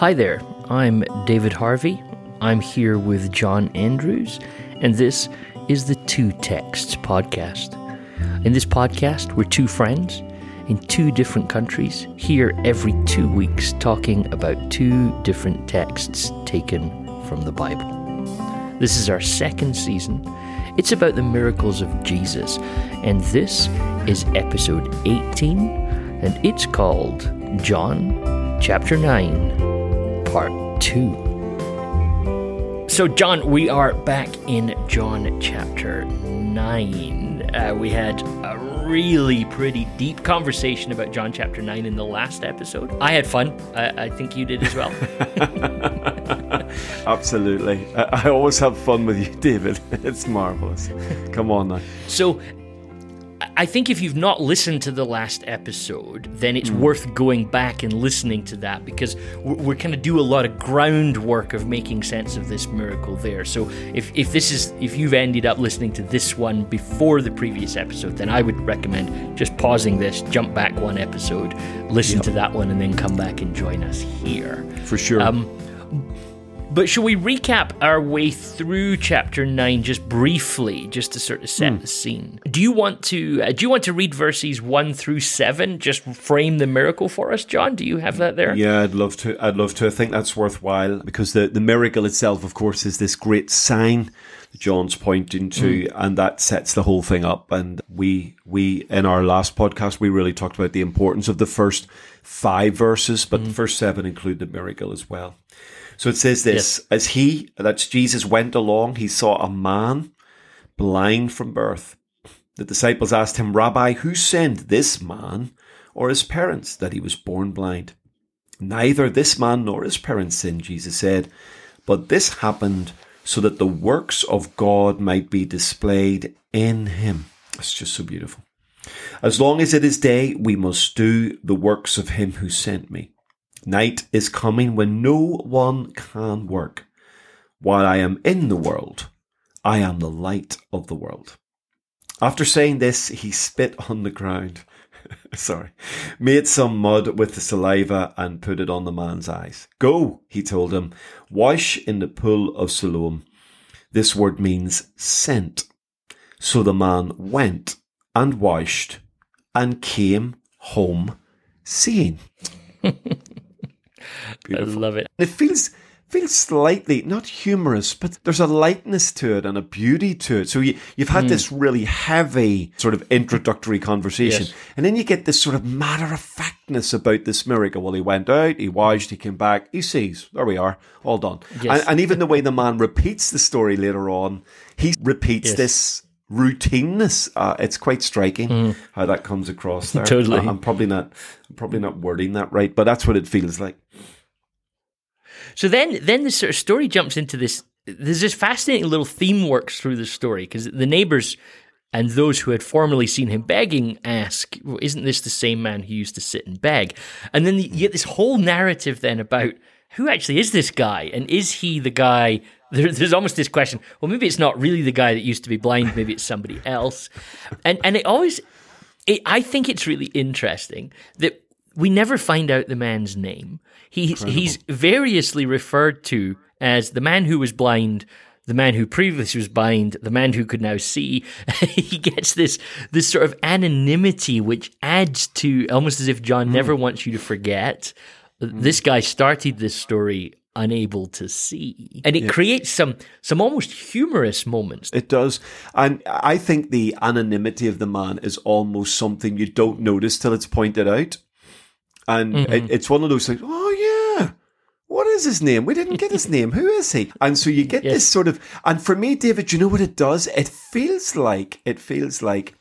Hi there, I'm David Harvey. I'm here with John Andrews, and this is the Two Texts podcast. In this podcast, we're two friends in two different countries, here every two weeks, talking about two different texts taken from the Bible. This is our second season. It's about the miracles of Jesus, and this is episode 18, and it's called John chapter 9, part 2. So, John, we are back in John chapter 9. Uh, we had a really pretty deep conversation about John chapter 9 in the last episode. I had fun. I, I think you did as well. Absolutely. I, I always have fun with you, David. It's marvelous. Come on now. So, I think if you've not listened to the last episode, then it's worth going back and listening to that because we're, we're going to do a lot of groundwork of making sense of this miracle there. So if, if this is if you've ended up listening to this one before the previous episode, then I would recommend just pausing this, jump back one episode, listen Yep. to that one, and then come back and join us here. For sure. Um, but shall we recap our way through chapter nine just briefly, just to sort of set hmm. the scene? Do you want to? Uh, do you want to read verses one through seven? Just frame the miracle for us, John. Do you have that there? yeah, I'd love to. I'd love to. I think that's worthwhile because the, the miracle itself, of course, is this great sign that John's pointing to, hmm. and that sets the whole thing up. And we we in our last podcast we really talked about the importance of the first five verses, but the hmm. first seven include the miracle as well. So it says this: as he, that's Jesus, went along, he saw a man blind from birth. The disciples asked him, Rabbi, who sent this man or his parents that he was born blind? Neither this man nor his parents sinned, Jesus said, but this happened so that the works of God might be displayed in him. It's just so beautiful. As long as it is day, we must do the works of him who sent me. Night is coming when no one can work. While I am in the world, I am the light of the world. After saying this, he spit on the ground. Sorry. Made some mud with the saliva and put it on the man's eyes. Go, he told him, wash in the pool of Siloam. This word means sent. So the man went and washed and came home seeing. I love it. It feels feels slightly not humorous, but there's a lightness to it and a beauty to it. So you, you've had hmm. this really heavy sort of introductory conversation, Yes. and then you get this sort of matter of factness about this miracle. Well, he went out, he washed, he came back, he sees. There we are, all done. Yes. And, and even the way the man repeats the story later on, he repeats Yes. this routineness. Uh, it's quite striking how that comes across there. Mm. Totally. I- I'm probably not, I'm probably not wording that right, but that's what it feels like. So then, then the sort of story jumps into this. There's this fascinating little theme works through the story because the neighbors and those who had formerly seen him begging ask, well, "Isn't this the same man who used to sit and beg?" And then you get this whole narrative then about who actually is this guy, and is he the guy? There, there's almost this question. Well, maybe it's not really the guy that used to be blind. Maybe it's somebody else. And and it always, it, I think it's really interesting that we never find out the man's name. He's he's variously referred to as the man who was blind, the man who previously was blind, the man who could now see. he gets this this sort of anonymity which adds to almost as if John hmm. never wants you to forget. This guy started this story unable to see. And it creates some some almost humorous moments. It does. And I think the anonymity of the man is almost something you don't notice till it's pointed out. And it, mm-hmm. it's one of those things, oh, yeah. What is his name? We didn't get his name. Who is he? And so you get Yes. this sort of, and for me, David, you know what it does? It feels like, it feels like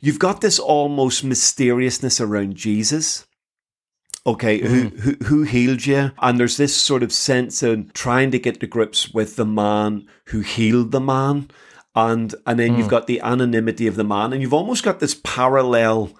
you've got this almost mysteriousness around Jesus. Okay, who, mm-hmm. who who healed you? And there's this sort of sense in trying to get to grips with the man who healed the man, and and then you've mm. got the anonymity of the man, and you've almost got this parallel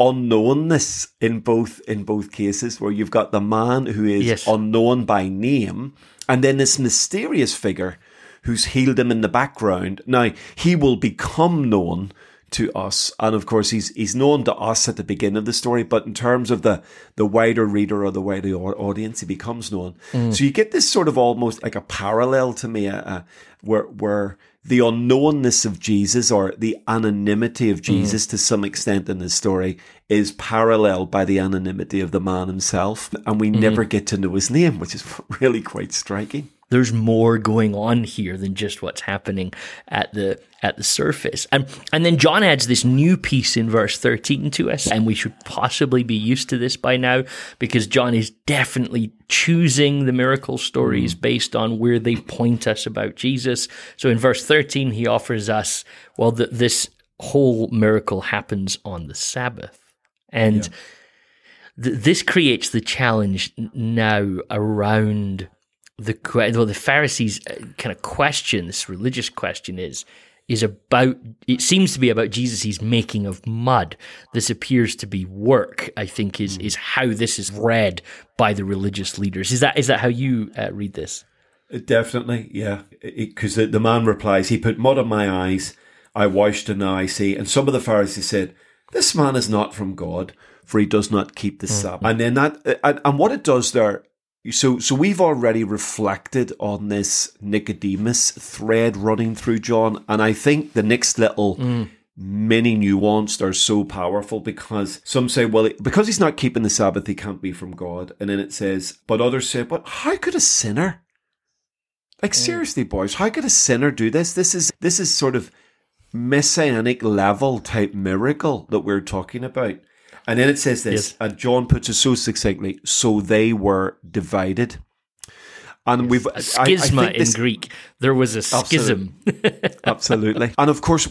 unknownness in both in both cases, where you've got the man who is Yes. unknown by name, and then this mysterious figure who's healed him in the background. Now he will become known to us. And of course, he's he's known to us at the beginning of the story, but in terms of the the wider reader or the wider audience, he becomes known. Mm. So you get this sort of almost like a parallel to me, uh, uh, where where the unknownness of Jesus or the anonymity of Jesus mm. to some extent in the story is paralleled by the anonymity of the man himself, and we mm. never get to know his name, which is really quite striking there's more going on here than just what's happening at the at the surface. And and then John adds this new piece in verse 13 to us, and we should possibly be used to this by now because John is definitely choosing the miracle stories mm. based on where they point us about Jesus. So in verse 13 he offers us well that this whole miracle happens on the Sabbath. And yeah. th- this creates the challenge now around the well, the Pharisees' uh, kind of question, this religious question, is is about. It seems to be about Jesus' making of mud. This appears to be work. I think is is how this is read by the religious leaders. Is that is that how you uh, read this? Uh, definitely, yeah. Because the, the man replies, "He put mud on my eyes. I washed, and now I see." And some of the Pharisees said, "This man is not from God." For he does not keep the mm. Sabbath, and then that, uh, and, and what it does there so, so we've already reflected on this Nicodemus thread running through John, and I think the next little mm. mini nuance are so powerful because some say, well, because he's not keeping the Sabbath, he can't be from God, and then it says, but others say, but how could a sinner? Like mm. seriously, boys, how could a sinner do this? This is this is sort of messianic level type miracle that we're talking about. And then it says this, yes. and John puts it so succinctly so they were divided. And yes. we've a schisma I, I in this, Greek. There was a schism. Absolutely. absolutely. And of course,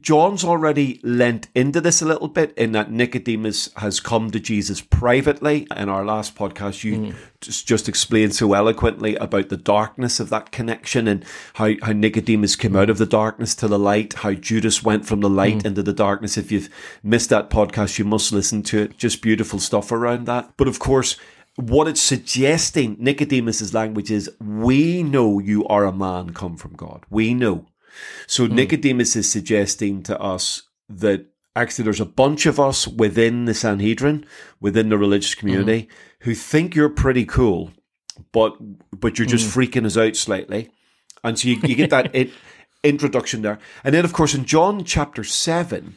John's already lent into this a little bit in that Nicodemus has come to Jesus privately. In our last podcast, you mm. just, just explained so eloquently about the darkness of that connection and how, how Nicodemus came out of the darkness to the light, how Judas went from the light mm. into the darkness. If you've missed that podcast, you must listen to it. Just beautiful stuff around that. But of course, what it's suggesting, Nicodemus's language is, we know you are a man come from God. We know. So mm. Nicodemus is suggesting to us that actually there's a bunch of us within the Sanhedrin, within the religious community, mm. who think you're pretty cool, but but you're just mm. freaking us out slightly. And so you, you get that it, introduction there. And then, of course, in John chapter 7,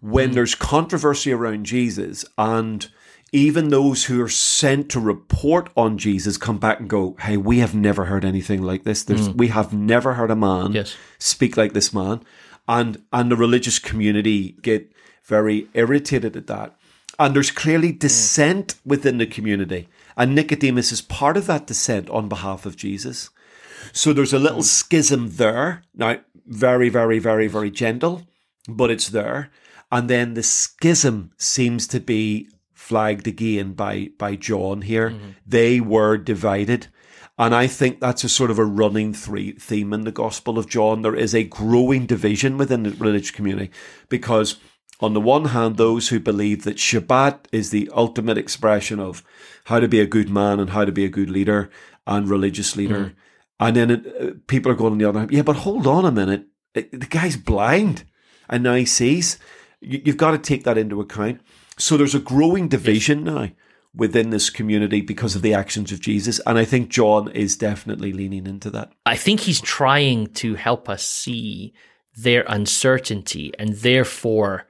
when hmm. there's controversy around Jesus and even those who are sent to report on Jesus come back and go, Hey, we have never heard anything like this. Mm. We have never heard a man yes. speak like this man. And, and the religious community get very irritated at that. And there's clearly mm. dissent mm. within the community. And Nicodemus is part of that dissent on behalf of Jesus. So there's a little mm. schism there. Now, very, very, very, very gentle, but it's there. And then the schism seems to be flagged again by by John here. Mm-hmm. They were divided. And I think that's a sort of a running three theme in the Gospel of John. There is a growing division within the religious community because, on the one hand, those who believe that Shabbat is the ultimate expression of how to be a good man and how to be a good leader and religious leader. Mm. And then it, uh, people are going on the other hand, yeah, but hold on a minute. the guy's blind and now he sees. You, you've got to take that into account. So there's a growing division yes. now within this community because of the actions of Jesus. And I think John is definitely leaning into that. I think he's trying to help us see their uncertainty and therefore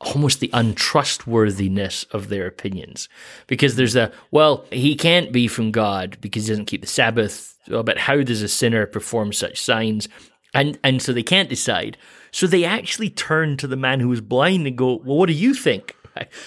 almost the untrustworthiness of their opinions. Because there's a, well, he can't be from God because he doesn't keep the Sabbath. Oh, but how does a sinner perform such signs? And, and so they can't decide. So they actually turn to the man who was blind and go, well, what do you think?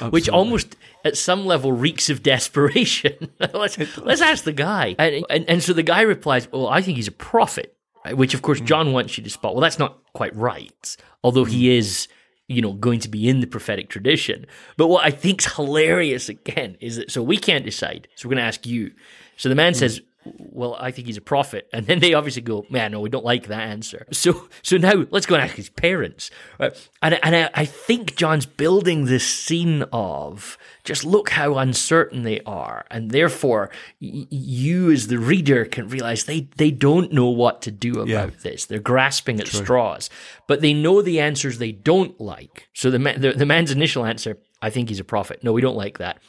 Which almost at some level reeks of desperation. let's, let's ask the guy. And, and, and, so the guy replies, Well, I think he's a prophet, which of course hmm. John wants you to spot. Well, that's not quite right, although he hmm. is. You know, going to be in the prophetic tradition. But what I think's hilarious again is that so we can't decide. So we're going to ask you. So the man mm. says, well, I think he's a prophet. And then they obviously go, man, no, we don't like that answer. So, so now let's go and ask his parents. Right? And, and I, I think John's building this scene of just look how uncertain they are. And therefore, y- you as the reader can realize they, they don't know what to do about Yeah. this. They're grasping at straws, but they know the answers they don't like. So the, ma- the, the man's initial answer, I think he's a prophet. No, we don't like that.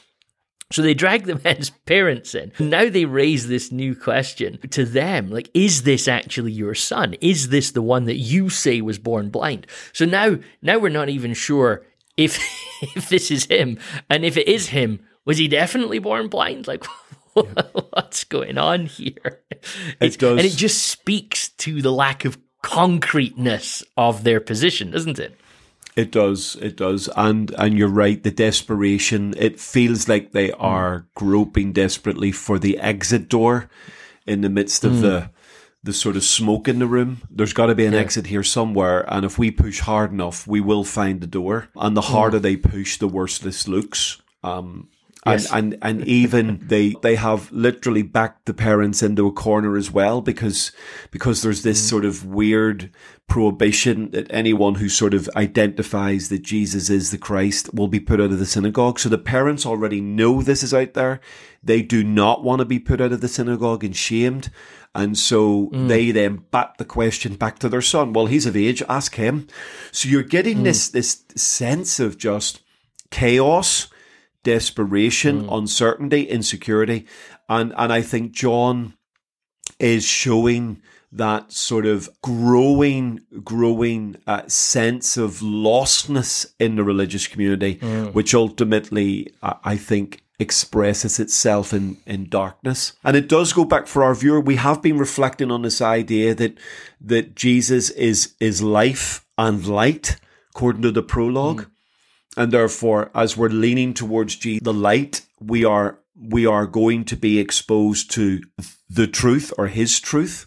So they drag the man's parents in. Now they raise this new question to them like, is this actually your son? Is this the one that you say was born blind? So now, now we're not even sure if, if this is him. And if it is him, was he definitely born blind? Like, what's going on here? It's- does- And it just speaks to the lack of concreteness of their position, doesn't it? It does, it does, and and you're right. The desperation. It feels like they hmm. are groping desperately for the exit door in the midst of hmm. the the sort of smoke in the room. There's got to be an exit here somewhere, and if we push hard enough, we will find the door. And the hmm. harder they push, the worse this looks. Um, and, and and even they they have literally backed the parents into a corner as well because because there's this mm. sort of weird prohibition that anyone who sort of identifies that Jesus is the Christ will be put out of the synagogue. So the parents already know this is out there. They do not want to be put out of the synagogue and shamed. And so mm. they then bat the question back to their son. Well, he's of age. Ask him. So you're getting mm. this this sense of just chaos desperation, uncertainty, insecurity. And and I think John is showing that sort of growing, growing uh, sense of lostness in the religious community, which ultimately, I, I think, expresses itself in, in darkness. And it does go back for our viewer. We have been reflecting on this idea that that Jesus is is life and light, according to the prologue. And therefore, as we're leaning towards G, the light, we are we are going to be exposed to the truth or His truth,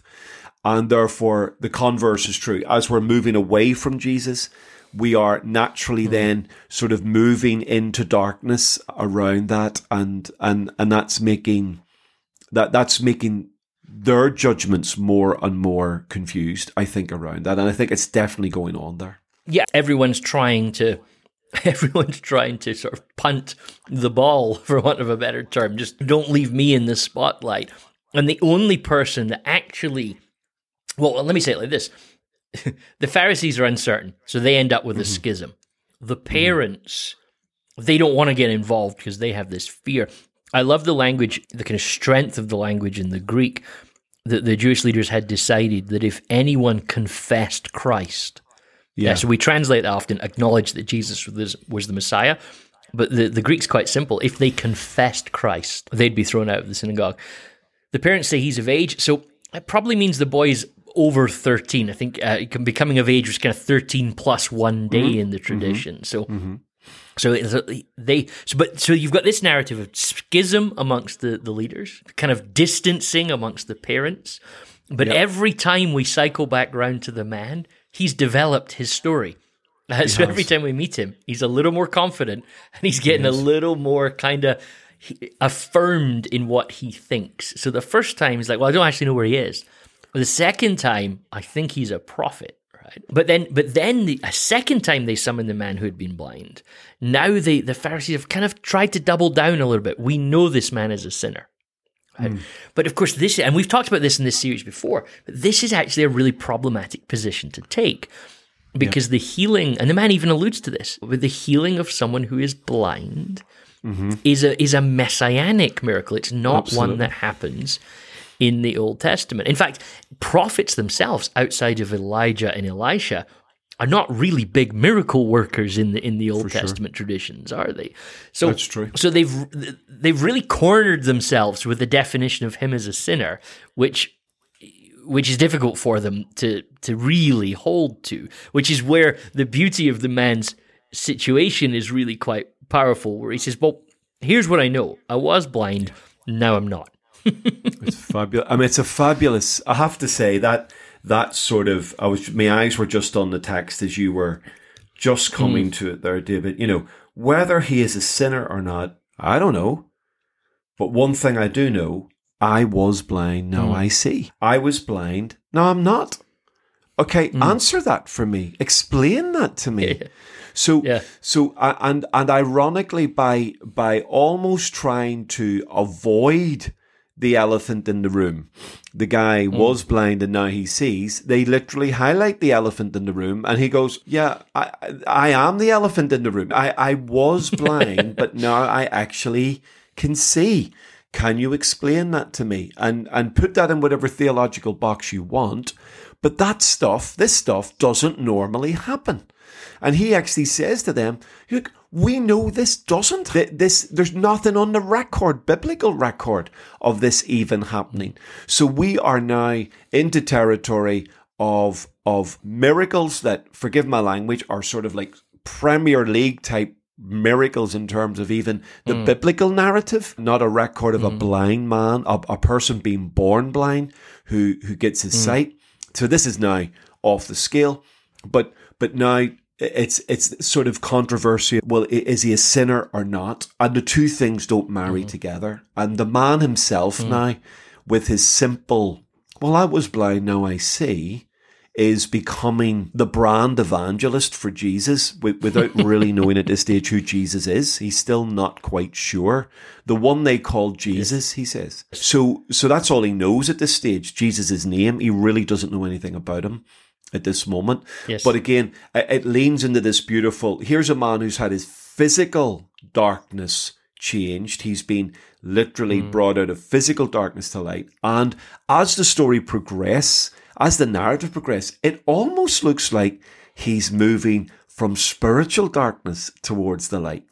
and therefore the converse is true. As we're moving away from Jesus, we are naturally hmm. then sort of moving into darkness around that, and and and that's making that that's making their judgments more and more confused. I think around that, and I think it's definitely going on there. yeah, everyone's trying to everyone's trying to sort of punt the ball, for want of a better term. Just don't leave me in the spotlight. And the only person that actually, well, let me say it like this: the Pharisees are uncertain, so they end up with a mm-hmm. schism. The mm-hmm. parents, they don't want to get involved because they have this fear. I love the language, the kind of strength of the language in the Greek. That the Jewish leaders had decided that if anyone confessed Christ, yeah. so we translate that often, acknowledge that Jesus was, was the Messiah. But the, the Greek's quite simple. If they confessed Christ, they'd be thrown out of the synagogue. The parents say he's of age, so it probably means the boy's over 13. I think uh, becoming of age was kind of 13 plus one day mm-hmm. in the tradition. Mm-hmm. So. Mm-hmm. So they, so, but so you've got this narrative of schism amongst the, the leaders, kind of distancing amongst the parents. But every time we cycle back round to the man, he's developed his story. Uh, so every time we meet him, he's a little more confident and he's getting a little more kind of affirmed in what he thinks. So the first time he's like, "Well, I don't actually know where he is." The second time, I think he's a prophet, right? But then, but then the, a second time they summon the man who had been blind. Now they, the Pharisees have kind of tried to double down a little bit. We know this man is a sinner. Right? Hmm. But of course, this, and we've talked about this in this series before, but this is actually a really problematic position to take because the healing, and the man even alludes to this, with the healing of someone who is blind mm-hmm. is a is a messianic miracle. It's not one that happens in the Old Testament. In fact, prophets themselves, outside of Elijah and Elisha, are not really big miracle workers in the in the Old Testament traditions, are they? So That's true. So they've they've really cornered themselves with the definition of him as a sinner, which which is difficult for them to to really hold to. Which is where the beauty of the man's situation is really quite powerful. Where he says, "Well, here's what I know: I was blind, now I'm not." It's fabulous. I mean, it's a fabulous. I have to say that that sort of. I was. My eyes were just on the text as you were just coming hmm. to it there, David. You know whether he is a sinner or not. I don't know. But one thing I do know I was blind, now hmm. I see. I was blind, now I'm not. Okay, hmm. answer that for me. Explain that to me. So, Yeah. so, and and ironically, by by almost trying to avoid the elephant in the room, the guy mm. was blind and now he sees. They literally highlight the elephant in the room, and he goes, "Yeah, I I am the elephant in the room. I I was blind, but now I actually can see." Can you explain that to me? And and put that in whatever theological box you want. But that stuff, this stuff, doesn't normally happen. And he actually says to them, Look, we know this doesn't. This there's nothing on the record, biblical record, of this even happening. So we are now into territory of of miracles that, forgive my language, are sort of like Premier League type miracles in terms of even the mm. biblical narrative, not a record of a mm. blind man, a, a person being born blind who who gets his mm. sight. So this is now off the scale, but but now it's it's sort of controversial. Well, is he a sinner or not? And the two things don't marry mm-hmm. together. And the man himself mm. now, with his simple, well, I was blind, now I see, is becoming the brand evangelist for Jesus without really knowing at this stage who Jesus is. He's still not quite sure. The one they call Jesus, he says. So, so that's all he knows at this stage. Jesus' name. He really doesn't know anything about him at this moment. Yes. But again, it it leans into this beautiful. Here's a man who's had his physical darkness changed. He's been literally mm. brought out of physical darkness to light. And as the story progresses, as the narrative progresses, it almost looks like he's moving from spiritual darkness towards the light.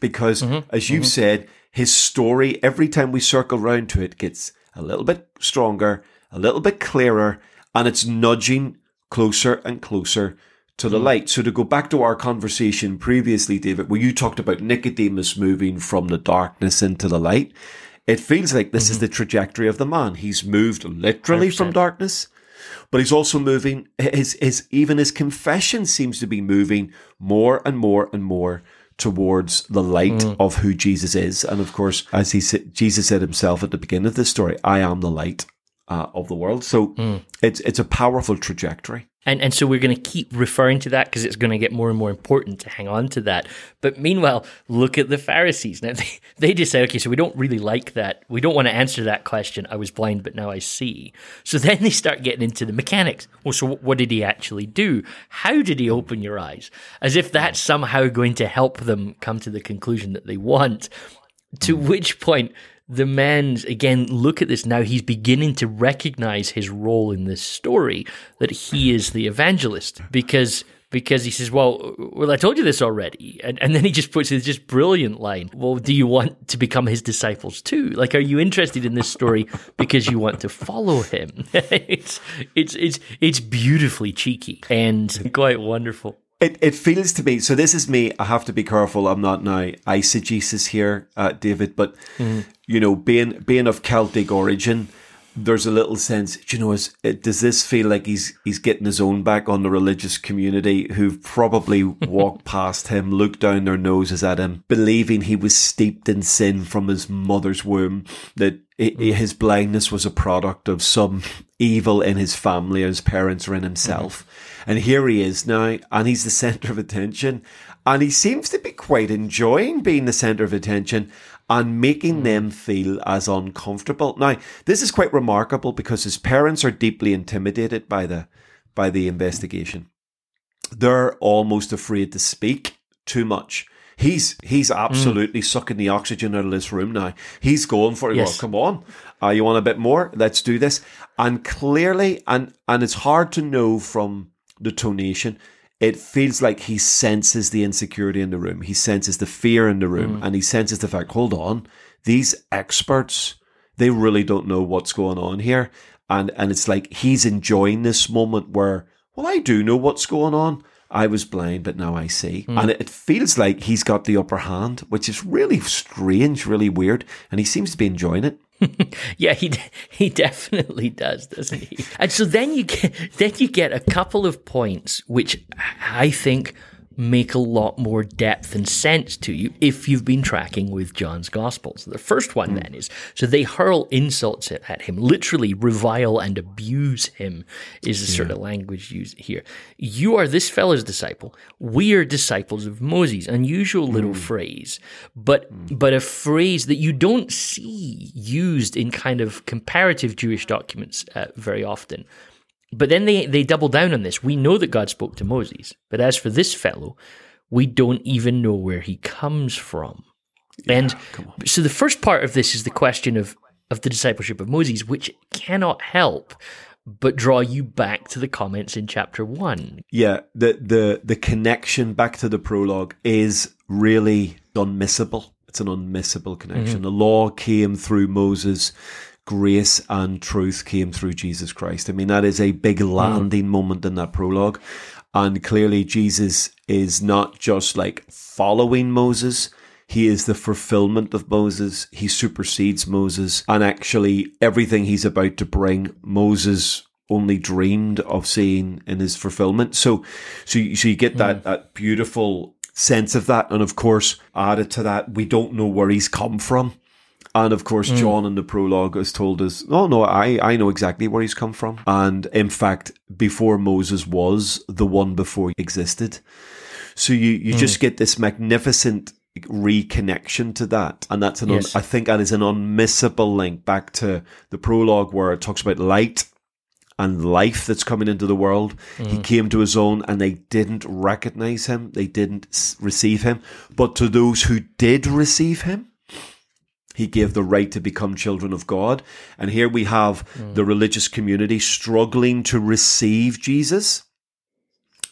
Because, mm-hmm. as you've mm-hmm. said, his story, every time we circle round to it, gets a little bit stronger, a little bit clearer, and it's nudging closer and closer to the hmm. light. So to go back to our conversation previously, David, where you talked about Nicodemus moving from the darkness into the light, it feels like this is mm-hmm. the trajectory of the man. He's moved literally from 100%. darkness, but he's also moving his his even his confession seems to be moving more and more and more towards the light mm. of who Jesus is. And of course, as he said, Jesus said himself at the beginning of this story, I am the light uh, of the world. So it's it's a powerful trajectory. And and so we're going to keep referring to that because it's going to get more and more important to hang on to that. But meanwhile, look at the Pharisees. Now they, they just say, okay, so we don't really like that. We don't want to answer that question. I was blind, but now I see. So then they start getting into the mechanics. Well, so what did he actually do? How did he open your eyes? As if that's somehow going to help them come to the conclusion that they want. To which point the men again look at this now he's beginning to recognize his role in this story that he is the evangelist because because he says well well i told you this already. And, and then he just puts this just brilliant line well do you want to become his disciples too? Like are you interested in this story because you want to follow him? It's it's it's it's beautifully cheeky and quite wonderful It, it feels to me, so this is me, I have to be careful, I'm not now eisegesis here, uh, David, but, mm-hmm. you know, being, being of Celtic origin, there's a little sense, you know, is, it, does this feel like he's, he's getting his own back on the religious community who've probably walked past him, looked down their noses at him, believing he was steeped in sin from his mother's womb, that i- mm-hmm. his blindness was a product of some evil in his family, his parents or in himself. Mm-hmm. And here he is now, and he's the center of attention. And he seems to be quite enjoying being the center of attention and making them feel as uncomfortable. Now, this is quite remarkable because his parents are deeply intimidated by the by the investigation. They're almost afraid to speak too much. He's he's absolutely sucking the oxygen out of this room now. He's going for it. Yes. Well, come on. Uh, you want a bit more? Let's do this. And clearly, and and it's hard to know from the tonation. It feels like he senses the insecurity in the room. He senses the fear in the room, mm. and he senses the fact. Hold on, these experts, they really don't know what's going on here, and and it's like he's enjoying this moment where, well, I do know what's going on. I was blind, but now I see. Mm. And it feels like he's got the upper hand, which is really strange, really weird. And he seems to be enjoying it. Yeah, he he definitely does, doesn't he? And so then you get then you get a couple of points which I think make a lot more depth and sense to you if you've been tracking with John's Gospels. The first one hmm. then is so they hurl insults at him, literally revile and abuse him is the sort of language used here. You are this fellow's disciple. We are disciples of Moses. Unusual little hmm. phrase, but hmm. but a phrase that you don't see used in kind of comparative Jewish documents uh, very often. But then they, they double down on this. We know that God spoke to Moses, but as for this fellow, we don't even know where he comes from. and so the first part of this is the question of, of the discipleship of Moses, which cannot help but draw you back to the comments in chapter one. Yeah, the the the connection back to the prologue is really unmissable. It's an unmissable connection. Mm-hmm. The law came through Moses. Grace and truth came through Jesus Christ. I mean, that is a big mm. landing moment in that prologue. And clearly, Jesus is not just like following Moses, he is the fulfillment of Moses. He supersedes Moses. And actually, everything he's about to bring, Moses only dreamed of seeing in his fulfillment. So, so, you- so you get that, mm. that beautiful sense of that. And of course, added to that, we don't know where he's come from. And of course, mm. John in the prologue has told us, oh no, I, I know exactly where he's come from. And in fact, before Moses was, the one before he existed. So you, you mm. just get this magnificent reconnection to that. And that's an, un- I think that is an unmissable link back to the prologue where it talks about light and life that's coming into the world. He mm. came to his own and they didn't recognize him. They didn't receive him. But to those who did receive him, he gave the right to become children of God. And here we have mm. the religious community struggling to receive Jesus,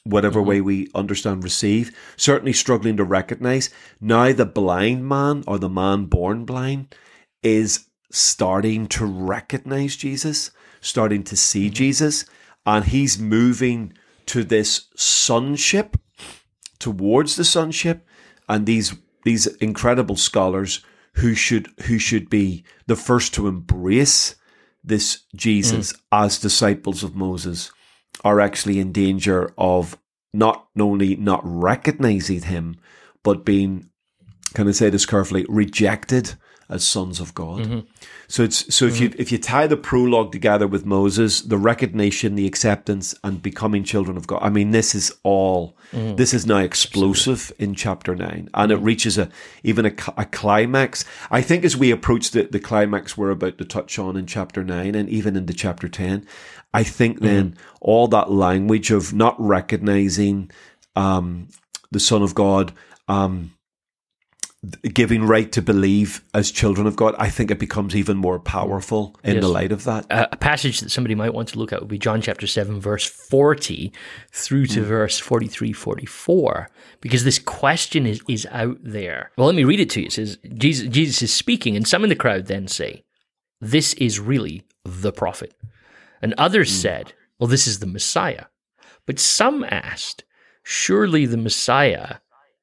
whatever mm-hmm. way we understand receive, certainly struggling to recognize. Now the blind man or the man born blind is starting to recognize Jesus, starting to see mm-hmm. Jesus, and he's moving to this sonship towards the sonship and these these incredible scholars who should who should be the first to embrace this Jesus mm. as disciples of Moses are actually in danger of not only not recognizing him but being can I say this carefully rejected as sons of God. Mm-hmm. So it's so if you mm-hmm. if you tie the prologue together with Moses, the recognition, the acceptance, and becoming children of God. I mean, this is all. Mm-hmm. This is now explosive in chapter nine, and it reaches a even a, a climax. I think as we approach the the climax we're about to touch on in chapter nine, and even into chapter ten, I think then all that language of not recognizing um, the Son of God. Um, giving right to believe as children of God, I think it becomes even more powerful in the light of that. A, a passage that somebody might want to look at would be John chapter 7, verse 40 through to hmm. verse 43, 44, because this question is, is out there. Well, let me read it to you. It says, Jesus, Jesus is speaking, and some in the crowd then say, This is really the prophet. And others hmm. said, Well, this is the Messiah. But some asked, Surely the Messiah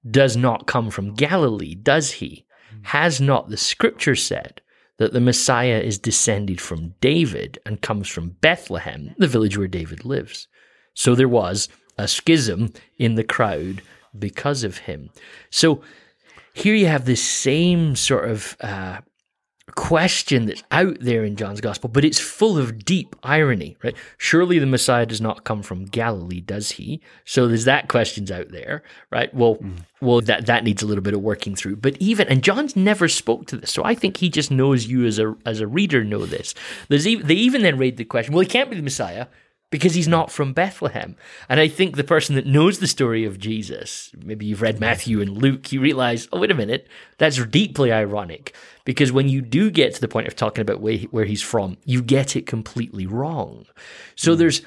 does not come from Galilee, does he? Has not the scripture said that the Messiah is descended from David and comes from Bethlehem, the village where David lives? So there was a schism in the crowd because of him. So here you have this same sort of uh, question that's out there in John's gospel, but it's full of deep irony, right? Surely the Messiah does not come from Galilee, does he? So there's that question's out there, right? Well, mm-hmm. well, that that needs a little bit of working through. But even and John's never spoke to this, so I think he just knows you as a as a reader know this. There's even, they even then raised the question, well, he can't be the Messiah because he's not from Bethlehem. And I think the person that knows the story of Jesus, maybe you've read Matthew and Luke, you realize, oh, wait a minute, that's deeply ironic. Because when you do get to the point of talking about where, where he's from, you get it completely wrong. So hmm. there's,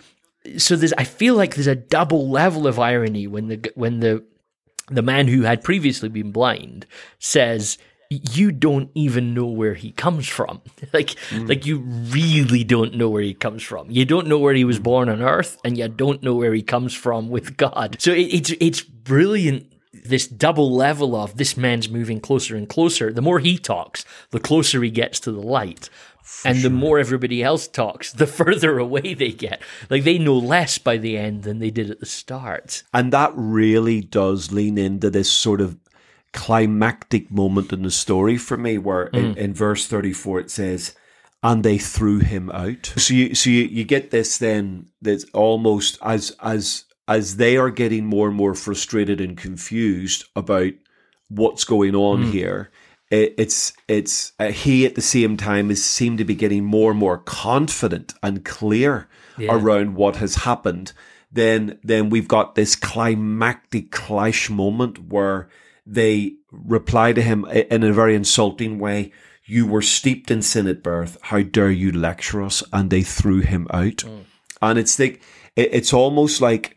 so there's, I feel like there's a double level of irony when the, when the, the man who had previously been blind says, you don't even know where he comes from. like, mm. like you really don't know where he comes from. You don't know where he was born on earth, and you don't know where he comes from with God. So it, it's it's brilliant. This double level of this man's moving closer and closer. The more he talks, the closer he gets to the light. and the more everybody else talks, the further away they get. Like they know less by the end than they did at the start. And that really does lean into this sort of climactic moment in the story for me, where mm. in, in, verse 34 it says, and they threw him out. So you, so you, you get this then that's almost as, as, as they are getting more and more frustrated and confused about what's going on mm. here it's it's uh, he at the same time is seemed to be getting more and more confident and clear yeah. around what has happened. Then then we've got this climactic clash moment where they reply to him in a very insulting way. You were steeped in sin at birth. How dare you lecture us? And they threw him out. Mm. And it's like it's almost like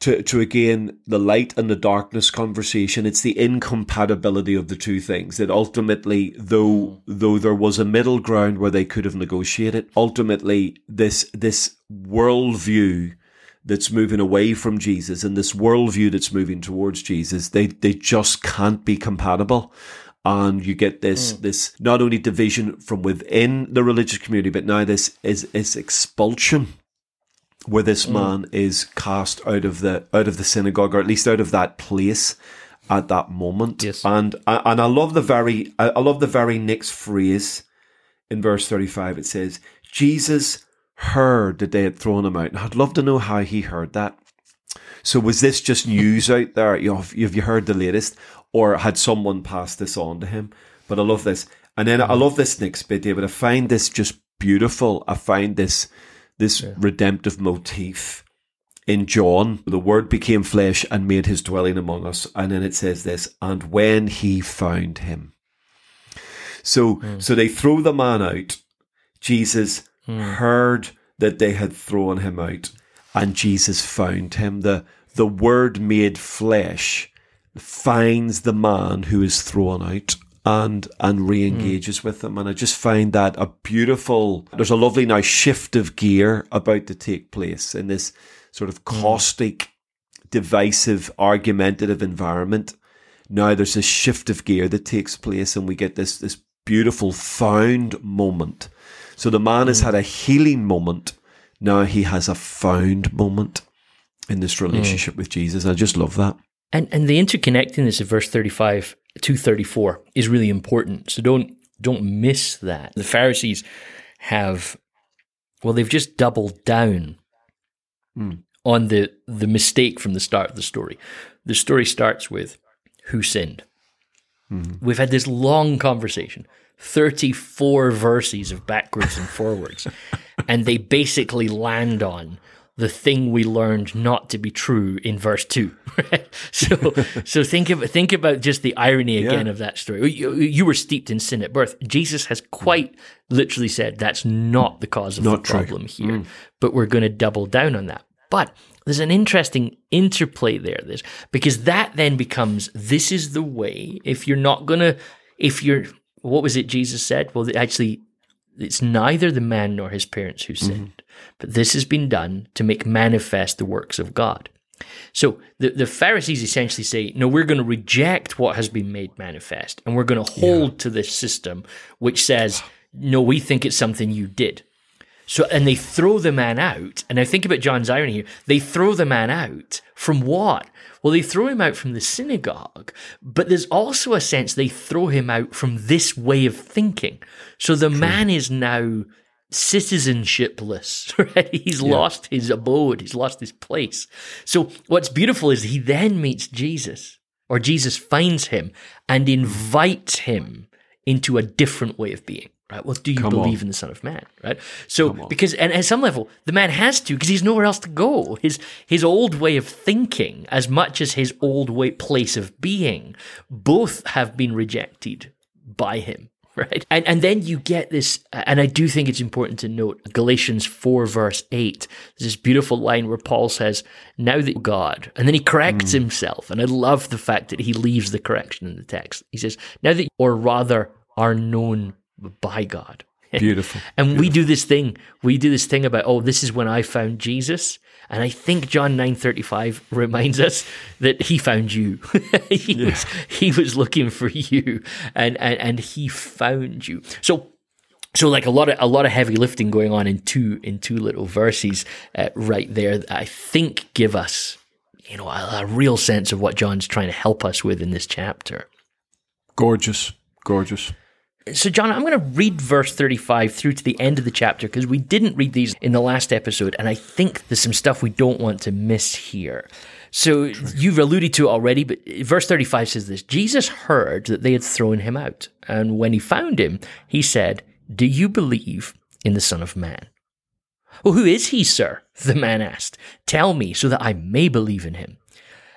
to, to again the light and the darkness conversation. It's the incompatibility of the two things that ultimately, though though there was a middle ground where they could have negotiated, ultimately this this worldview that's moving away from Jesus and this worldview that's moving towards Jesus, they they just can't be compatible. And you get this mm. this not only division from within the religious community, but now this is is expulsion where this mm. man is cast out of the out of the synagogue or at least out of that place at that moment. Yes. And and I love the very I love the very next phrase in verse 35 it says Jesus heard that they had thrown him out. And I'd love to know how he heard that. So was this just news out there? You know, have you heard the latest or had someone passed this on to him? But I love this. And then I love this next bit, David. I find this just beautiful. I find this this yeah. redemptive motif in John. The Word became flesh and made his dwelling among us. And then it says this, and when he found him. So, mm. so they throw the man out. Jesus mm. heard that they had thrown him out, and Jesus found him. The, the Word made flesh finds the man who is thrown out and and re-engages mm. with them and i just find that a beautiful there's a lovely now shift of gear about to take place in this sort of hmm. caustic divisive argumentative environment now there's a shift of gear that takes place and we get this this beautiful found moment so the man has hmm. had a healing moment now he has a found moment in this hmm. relationship with jesus i just love that and and the interconnectedness of verse 35 to 34 is really important. So don't don't miss that. The Pharisees have well they've just doubled down mm. on the the mistake from the start of the story. The story starts with who sinned. Mm-hmm. We've had this long conversation, 34 verses of backwards and forwards, and they basically land on the thing we learned not to be true in verse two. so, so think of think about just the irony again yeah. of that story. You, you, were steeped in sin at birth. Jesus has quite literally said that's not the cause of not the true. problem here, mm. but we're going to double down on that. But there's an interesting interplay there. This because that then becomes this is the way. If you're not going to, if you're what was it Jesus said? Well, actually, it's neither the man nor his parents who sinned, mm-hmm. but this has been done to make manifest the works of God. So the, the Pharisees essentially say, no, we're going to reject what has been made manifest, and we're going to hold yeah. to this system which says, no, we think it's something you did. So, and they throw the man out. And I think about John's irony here. They throw the man out from what? Well, they throw him out from the synagogue, but there's also a sense they throw him out from this way of thinking. So the True. man is now citizenshipless, right? He's yeah. lost his abode, he's lost his place. So what's beautiful is he then meets Jesus, or Jesus finds him and invites him into a different way of being right? Well, do you Come believe on. in the Son of Man, right? So because and at some level the man has to because he's nowhere else to go. His his old way of thinking, as much as his old way place of being, both have been rejected by him. Right. And and then you get this and I do think it's important to note Galatians 4 verse 8. There's this beautiful line where Paul says, Now that God and then he corrects mm. himself. And I love the fact that he leaves the correction in the text. He says, Now that or rather are known by God. Beautiful. and Beautiful. we do this thing. We do this thing about, oh, this is when I found Jesus. And I think John 9:35 reminds us that he found you. he yeah. was he was looking for you and, and and he found you. So so like a lot of a lot of heavy lifting going on in two in two little verses uh, right there that I think give us you know a, a real sense of what John's trying to help us with in this chapter. Gorgeous, gorgeous. So, John, I'm going to read verse 35 through to the end of the chapter because we didn't read these in the last episode, and I think there's some stuff we don't want to miss here. So, you've alluded to it already, but verse 35 says this Jesus heard that they had thrown him out, and when he found him, he said, Do you believe in the Son of Man? Well, who is he, sir? The man asked. Tell me so that I may believe in him.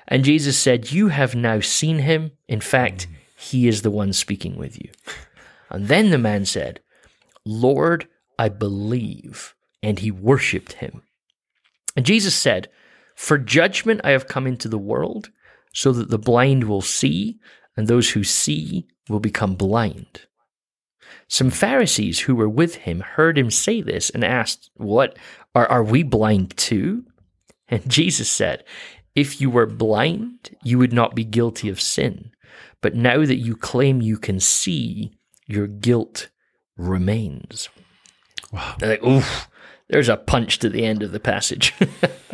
And Jesus said, You have now seen him. In fact, mm. he is the one speaking with you. And then the man said, Lord, I believe. And he worshipped him. And Jesus said, For judgment I have come into the world, so that the blind will see, and those who see will become blind. Some Pharisees who were with him heard him say this and asked, What? Are, are we blind too? And Jesus said, If you were blind, you would not be guilty of sin. But now that you claim you can see, your guilt remains. Wow. They're like, oof, there's a punch to the end of the passage.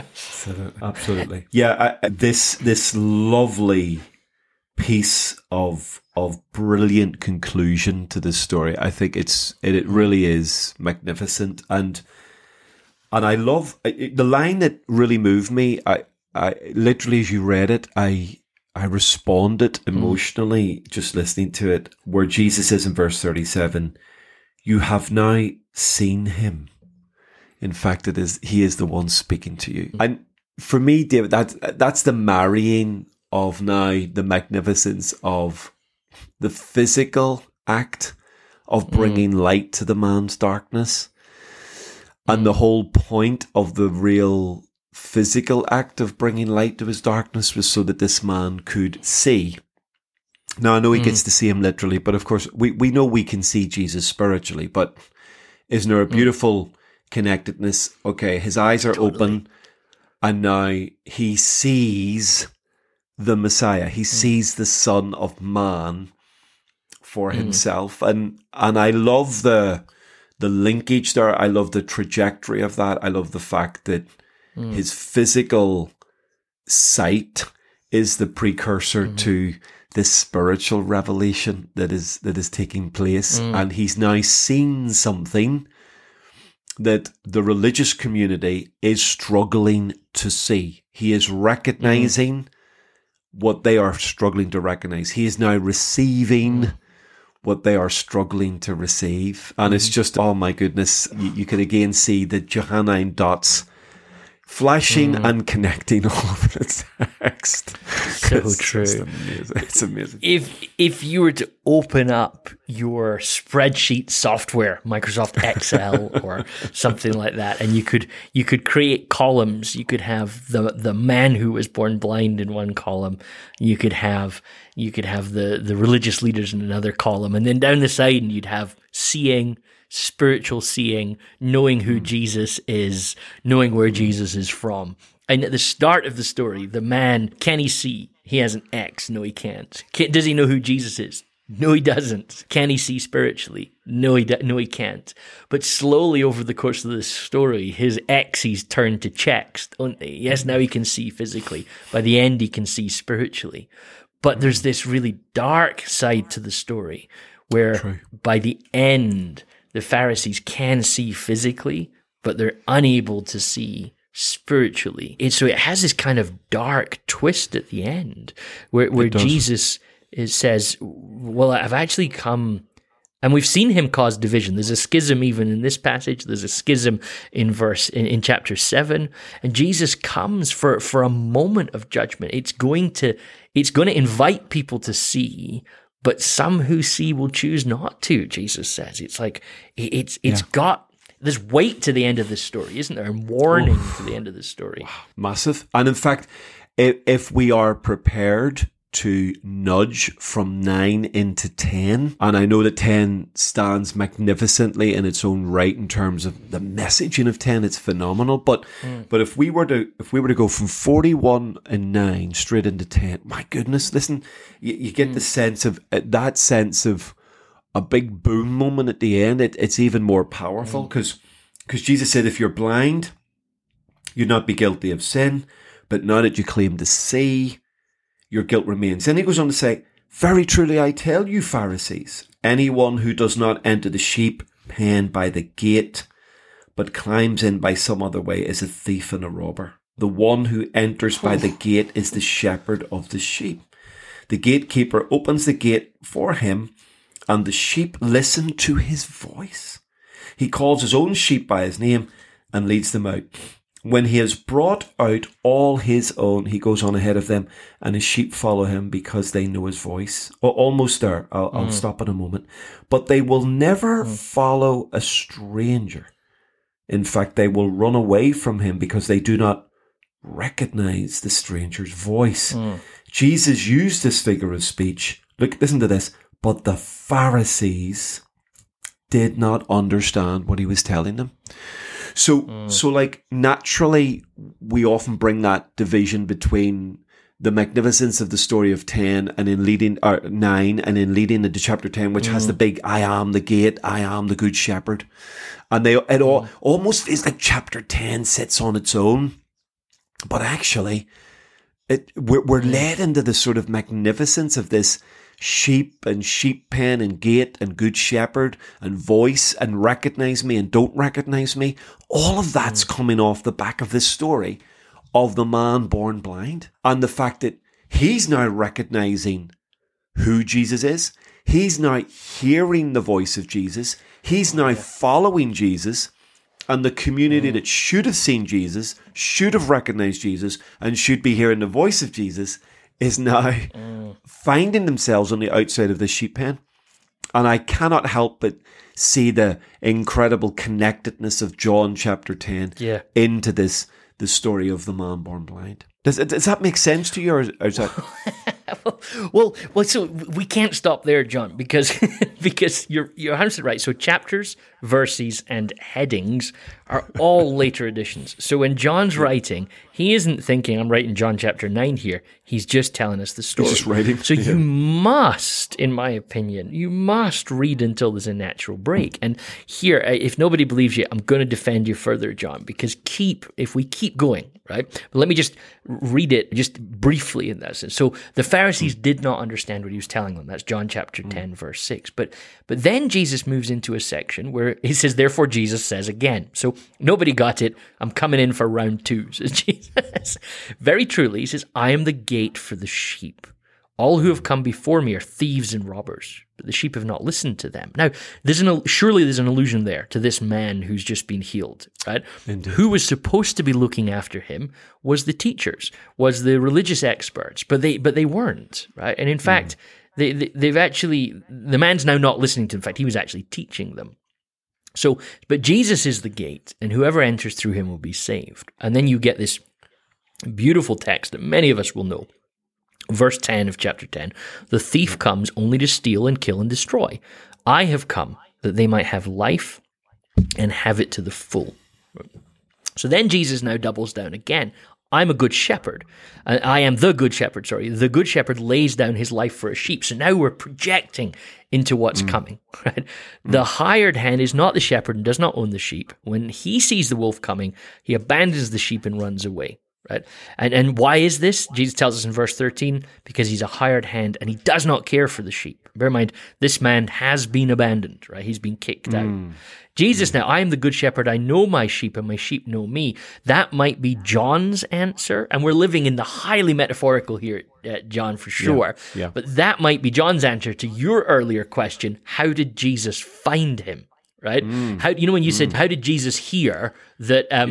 Absolutely. Yeah, I, this this lovely piece of of brilliant conclusion to this story. I think it's it, it really is magnificent and and I love it, the line that really moved me. I I literally as you read it, I I responded mm. emotionally mm. just listening to it, where Jesus is in verse 37 You have now seen him. In fact, it is he is the one speaking to you. Mm. And for me, David, that that's the marrying of now the magnificence of the physical act of mm. bringing mm. light to the man's darkness. And the whole point of the real physical act of bringing light to his darkness was so that this man could see. Now, I know he mm. gets to see him literally, but of course, we, we know we can see Jesus spiritually, but isn't there a hmm. beautiful mm. connectedness? Okay, his eyes are totally. open, and now he sees the Messiah. He mm. sees the Son of Man for hmm. himself. And and I love the the linkage there. I love the trajectory of that. I love the fact that Mm. His physical sight is the precursor mm. to this spiritual revelation that is that is taking place, mm. and he's now seen something that the religious community is struggling to see. He is recognizing mm. what they are struggling to recognize. He is now receiving mm. what they are struggling to receive. And it's mm. just, oh my goodness, you, you can again see the Johannine dots flashing mm. and connecting all of the text. So it's true. Amazing. It's amazing. If if you were to open up your spreadsheet software, Microsoft Excel or something like that, and you could you could create columns. You could have the the man who was born blind in one column. You could have you could have the the religious leaders in another column, and then down the side, and you'd have seeing spiritual seeing, knowing who mm. Jesus is, knowing where Jesus is from. And at the start of the story, the man, can he see? He has an X. No, he can't. Can, does he know who Jesus is? No, he doesn't. Can he see spiritually? No, he no, he can't. But slowly over the course of the story, his X's turn to checks, don't they? Yes, now he can see physically. By the end, he can see spiritually. But there's this really dark side to the story where True. by the end, the Pharisees can see physically, but they're unable to see spiritually. And so it has this kind of dark twist at the end where, where Jesus says, Well, I've actually come. And we've seen him cause division. There's a schism even in this passage. There's a schism in verse in, in chapter seven. And Jesus comes for, for a moment of judgment. It's going to it's going to invite people to see, but some who see will choose not to. Jesus says it's like it's it's yeah. got there's weight to the end of this story, isn't there? And warning Oof. to the end of this story. Wow. Massive. And in fact, if, if we are prepared to nudge from nine into 10. And I know that 10 stands magnificently in its own right in terms of the messaging of 10. It's phenomenal. But, mm. but if we were to, if we were to go from 41 and nine straight into 10, my goodness, listen, you, you get mm. the sense of uh, that sense of, a big boom moment at the end, it, it's even more powerful because because Jesus said, if you're blind, you'd not be guilty of sin, but now that you claim to see, your guilt remains. And he goes on to say, Very truly I tell you, Pharisees, anyone who does not enter the sheep pen by the gate, but climbs in by some other way is a thief and a robber. The one who enters by the oh. gate is the shepherd of the sheep. The gatekeeper opens the gate for him, and the sheep listen to his voice. He calls his own sheep by his name and leads them out. When he has brought out all his own, he goes on ahead of them, and his sheep follow him because they know his voice. Oh, almost there. I'll, I'll mm. stop in a moment. But they will never mm. follow a stranger. In fact, they will run away from him because they do not recognize the stranger's voice. Mm. Jesus used this figure of speech. Look, listen to this. But the Pharisees did not understand what he was telling them. So, mm. so like naturally, we often bring that division between the magnificence of the story of 10 and in leading or 9 and in leading into chapter 10 which has mm. the big i am the gate i am the good shepherd. And they it all mm. almost feels like chapter 10 sits on its own. But actually it we're, we're led into the sort of magnificence of this sheep and sheep pen and gate and good shepherd and voice and recognize me and don't recognize me all of that's mm. coming off the back of this story of the man born blind and the fact that he's now recognizing who Jesus is. He's now hearing the voice of Jesus. He's now following Jesus. And the community mm. that should have seen Jesus, should have recognized Jesus, and should be hearing the voice of Jesus is now mm. finding themselves on the outside of the sheep pen. And I cannot help but see the incredible connectedness of John chapter 10 Yeah. into this the story of the man born blind. Does, does that make sense to you, or, or is that well, well, so we can't stop there, John, because because you're you're 100 right. So chapters, verses, and headings are all later additions. So when John's writing, he isn't thinking, "I'm writing John chapter nine here." He's just telling us the story. just writing, So you must, in my opinion, you must read until there's a natural break. And here, uh, if nobody believes you, I'm going to defend you further, John, because keep if we keep going, right? But let me just read it just briefly in that sense. So the Pharisees did not understand what he was telling them. That's John chapter hmm. 10, verse 6. But but then Jesus moves into a section where he says, Therefore Jesus says again. So nobody got it. I'm coming in for round two, says Jesus. Very truly, he says, I am the gate for the sheep. All who have come before me are thieves and robbers, but the sheep have not listened to them. Now, there's an surely there's an allusion there to this man who's just been healed, right? Who was supposed to be looking after him was the teachers, was the religious experts, but they but they weren't, right? And in hmm. fact, they, they they've actually the man's now not listening to. them. In fact, he was actually teaching them. So, but Jesus is the gate, and whoever enters through him will be saved. And then you get this beautiful text that many of us will know. Verse 10 of chapter 10 The thief comes only to steal and kill and destroy. I have come that they might have life and have it to the full. So then Jesus now doubles down again. I'm a good shepherd. I am the good shepherd, sorry. The good shepherd lays down his life for a sheep. So now we're projecting into what's mm. coming, right? Mm. The hired hand is not the shepherd and does not own the sheep. When he sees the wolf coming, he abandons the sheep and runs away, right? And, and why is this? Jesus tells us in verse 13, because he's a hired hand and he does not care for the sheep. Bear in mind, this man has been abandoned, right? He's been kicked out. Jesus, now I am the good shepherd. I know my sheep and my sheep know me. That might be John's answer. And we're living in the highly metaphorical here, uh, John, for sure. yeah. But that might be John's answer to your earlier question How did Jesus find him? Right? How you know when you said, How did Jesus hear that um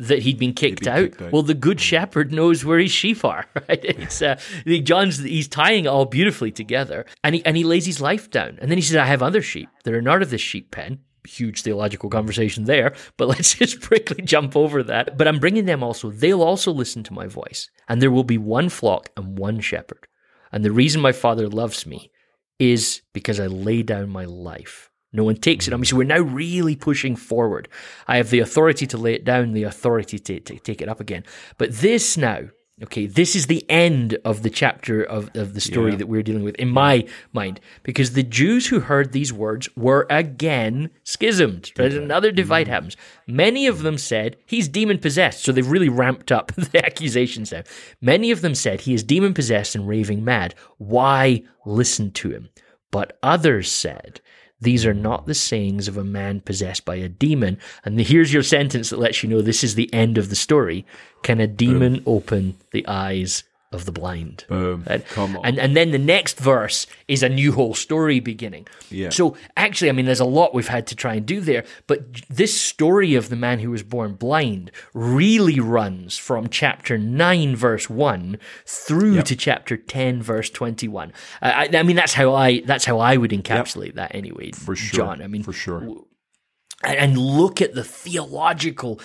that he'd been kicked, been out? kicked out. Well, the good shepherd knows where his sheep are, right? It's uh, John's he's tying it all beautifully together, and he and he lays his life down, and then he says, "I have other sheep that are not of this sheep pen." Huge theological conversation there, but let's just quickly jump over that. But I'm bringing them also; they'll also listen to my voice, and there will be one flock and one shepherd. And the reason my Father loves me is because I lay down my life. No one takes it on me. So we're now really pushing forward. I have the authority to lay it down, the authority to, to take it up again. But this now, Okay, this is the end of the chapter of, of the story Yeah. that we're dealing with, in my mind, because the Jews who heard these words were again schismed. Another divide Mm. happens. Many of them said he's demon possessed, so they've really ramped up the accusations now. Many of them said he is demon possessed and raving mad. Why listen to him? But others said, these are not the sayings of a man possessed by a demon. And here's your sentence that lets you know this is the end of the story. Can a demon open the eyes of the blind? Boom. Right? Come on. And and then the next verse is a new whole story beginning. Yeah. So actually, I mean, there's a lot we've had to try and do there, but this story of the man who was born blind really runs from chapter nine, verse one, through to chapter ten, verse twenty-one. I, I, I mean, that's how I that's how I would encapsulate that anyway, For sure. John. I mean, for sure. and, and look at the theological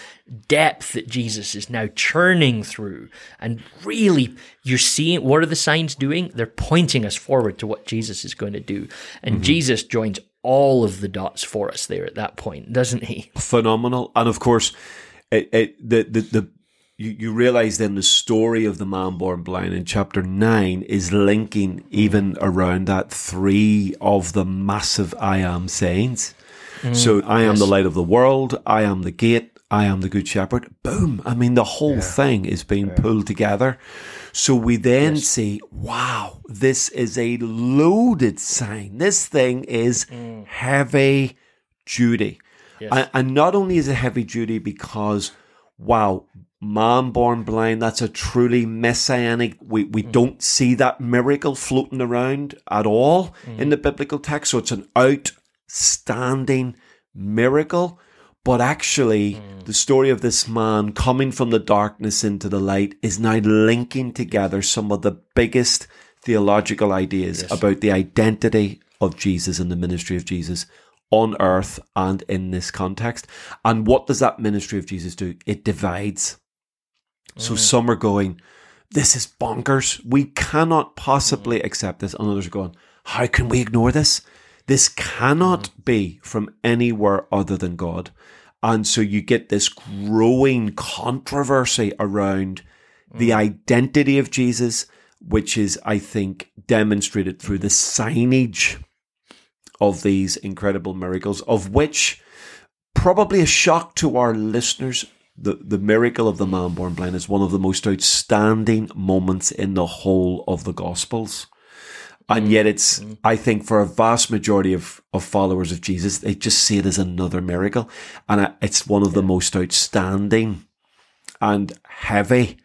depth that Jesus is now churning through. And really, you're seeing what are the signs doing? They're pointing us forward to what Jesus is going to do. And mm-hmm. Jesus joins all of the dots for us there at that point, doesn't he? phenomenal. And of course, it, it the the, the you, you realize then the story of the man born blind in chapter nine is linking even around that three of the massive I am sayings. Mm. so I am the light of the world. I am the gate. I am the good shepherd. Boom. I mean, the whole thing is being pulled together. So we then see, wow, this is a loaded sign. This thing is mm. heavy duty. And, and not only is it heavy duty because, wow, man born blind, that's a truly messianic, we, we mm. don't see that miracle floating around at all in the biblical text. So it's an outstanding miracle. But actually, hmm. the story of this man coming from the darkness into the light is now linking together some of the biggest theological ideas about the identity of Jesus and the ministry of Jesus on earth and in this context. And what does that ministry of Jesus do? It divides. So hmm. some are going, this is bonkers. We cannot possibly hmm. accept this. And others are going, how can we ignore this? This cannot mm. be from anywhere other than God. And so you get this growing controversy around the mm. identity of Jesus, which is, I think, demonstrated through the signage of these incredible miracles, of which probably a shock to our listeners. The, the miracle of the man born blind is one of the most outstanding moments in the whole of the Gospels. And mm-hmm. yet, it's, mm-hmm. I think, for a vast majority of, of followers of Jesus, they just see it as another miracle. And it's one of the most outstanding and heavy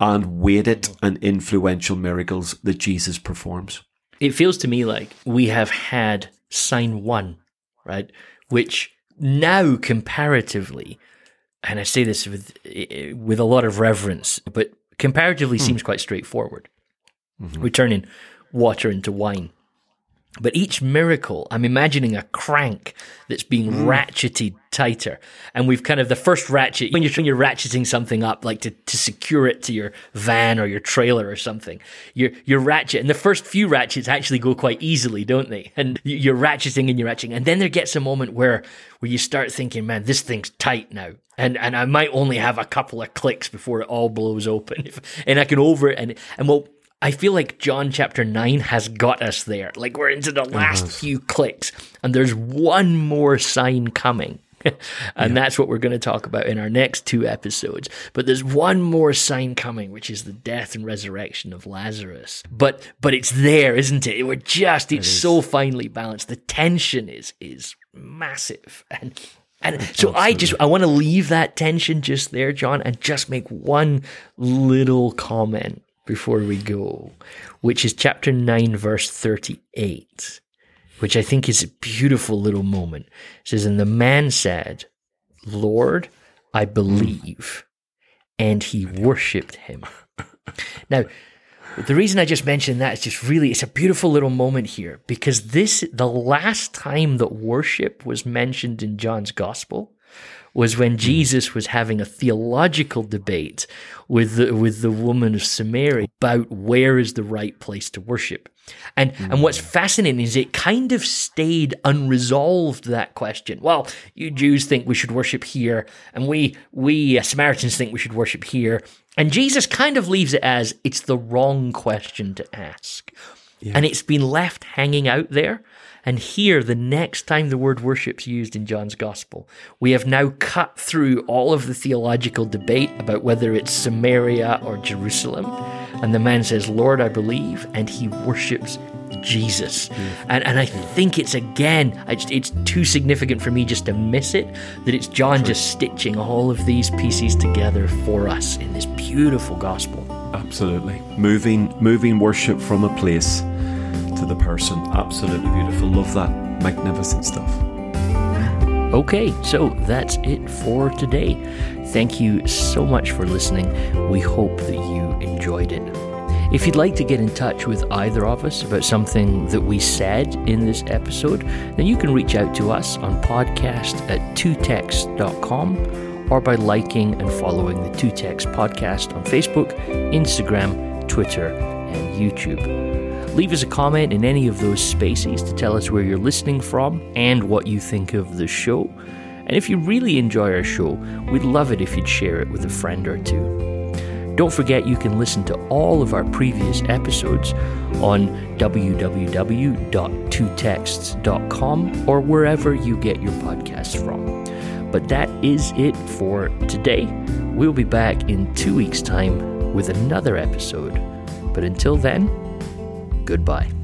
and weighted mm-hmm. and influential miracles that Jesus performs. It feels to me like we have had sign one, right? Which now comparatively, and I say this with with a lot of reverence, but comparatively hmm. seems quite straightforward. We're turning water into wine. But each miracle, I'm imagining a crank that's being mm. ratcheted tighter. And we've kind of the first ratchet, when you're, when you're ratcheting something up, like to, to secure it to your van or your trailer or something, you're, you're ratchet. And the first few ratchets actually go quite easily, don't they? And you- you're ratcheting and you're ratcheting. And then there gets a moment where, where you start thinking, man, this thing's tight now. And, and I might only have a couple of clicks before it all blows open. If, and I can over it. And, and well, I feel like John chapter 9 has got us there. Like we're into the last few clicks, and there's one more sign coming. and that's what we're going to talk about in our next two episodes. But there's one more sign coming, which is the death and resurrection of Lazarus. But but it's there, isn't it? We're just it's so finely balanced. The tension is is massive. And and so I just I want to leave that tension just there, John, and just make one little comment before we go, which is chapter 9, verse 38, which I think is a beautiful little moment. It says, And the man said, Lord, I believe. And he worshipped him. Now, the reason I just mentioned that is just really, it's a beautiful little moment here because this, the last time that worship was mentioned in John's gospel was when Jesus was having a theological debate with the, with the woman of Samaria about where is the right place to worship. And mm. and what's fascinating is it kind of stayed unresolved that question. Well, you Jews think we should worship here, and we we uh, Samaritans think we should worship here. And Jesus kind of leaves it as it's the wrong question to ask. Yeah. And it's been left hanging out there. And here, the next time the word worship's is used in John's Gospel, we have now cut through all of the theological debate about whether it's Samaria or Jerusalem. And the man says, Lord, I believe. And he worships Jesus. And, and I think it's again, it's, it's too significant for me just to miss it that it's John just stitching all of these pieces together for us in this beautiful gospel. Absolutely. Moving, moving worship from a place to the person. Absolutely beautiful. Love that. Magnificent stuff. Okay, so that's it for today. Thank you so much for listening. We hope that you enjoyed it. If you'd like to get in touch with either of us about something that we said in this episode, then you can reach out to us on podcast at twotext.com or by liking and following the Two Text podcast on Facebook, Instagram, Twitter, and YouTube. Leave us a comment in any of those spaces to tell us where you're listening from and what you think of the show. And if you really enjoy our show, we'd love it if you'd share it with a friend or two. Don't forget you can listen to all of our previous episodes on www.twotexts.com or wherever you get your podcasts from. But that is it for today. We'll be back in two weeks' time with another episode. But until then, goodbye.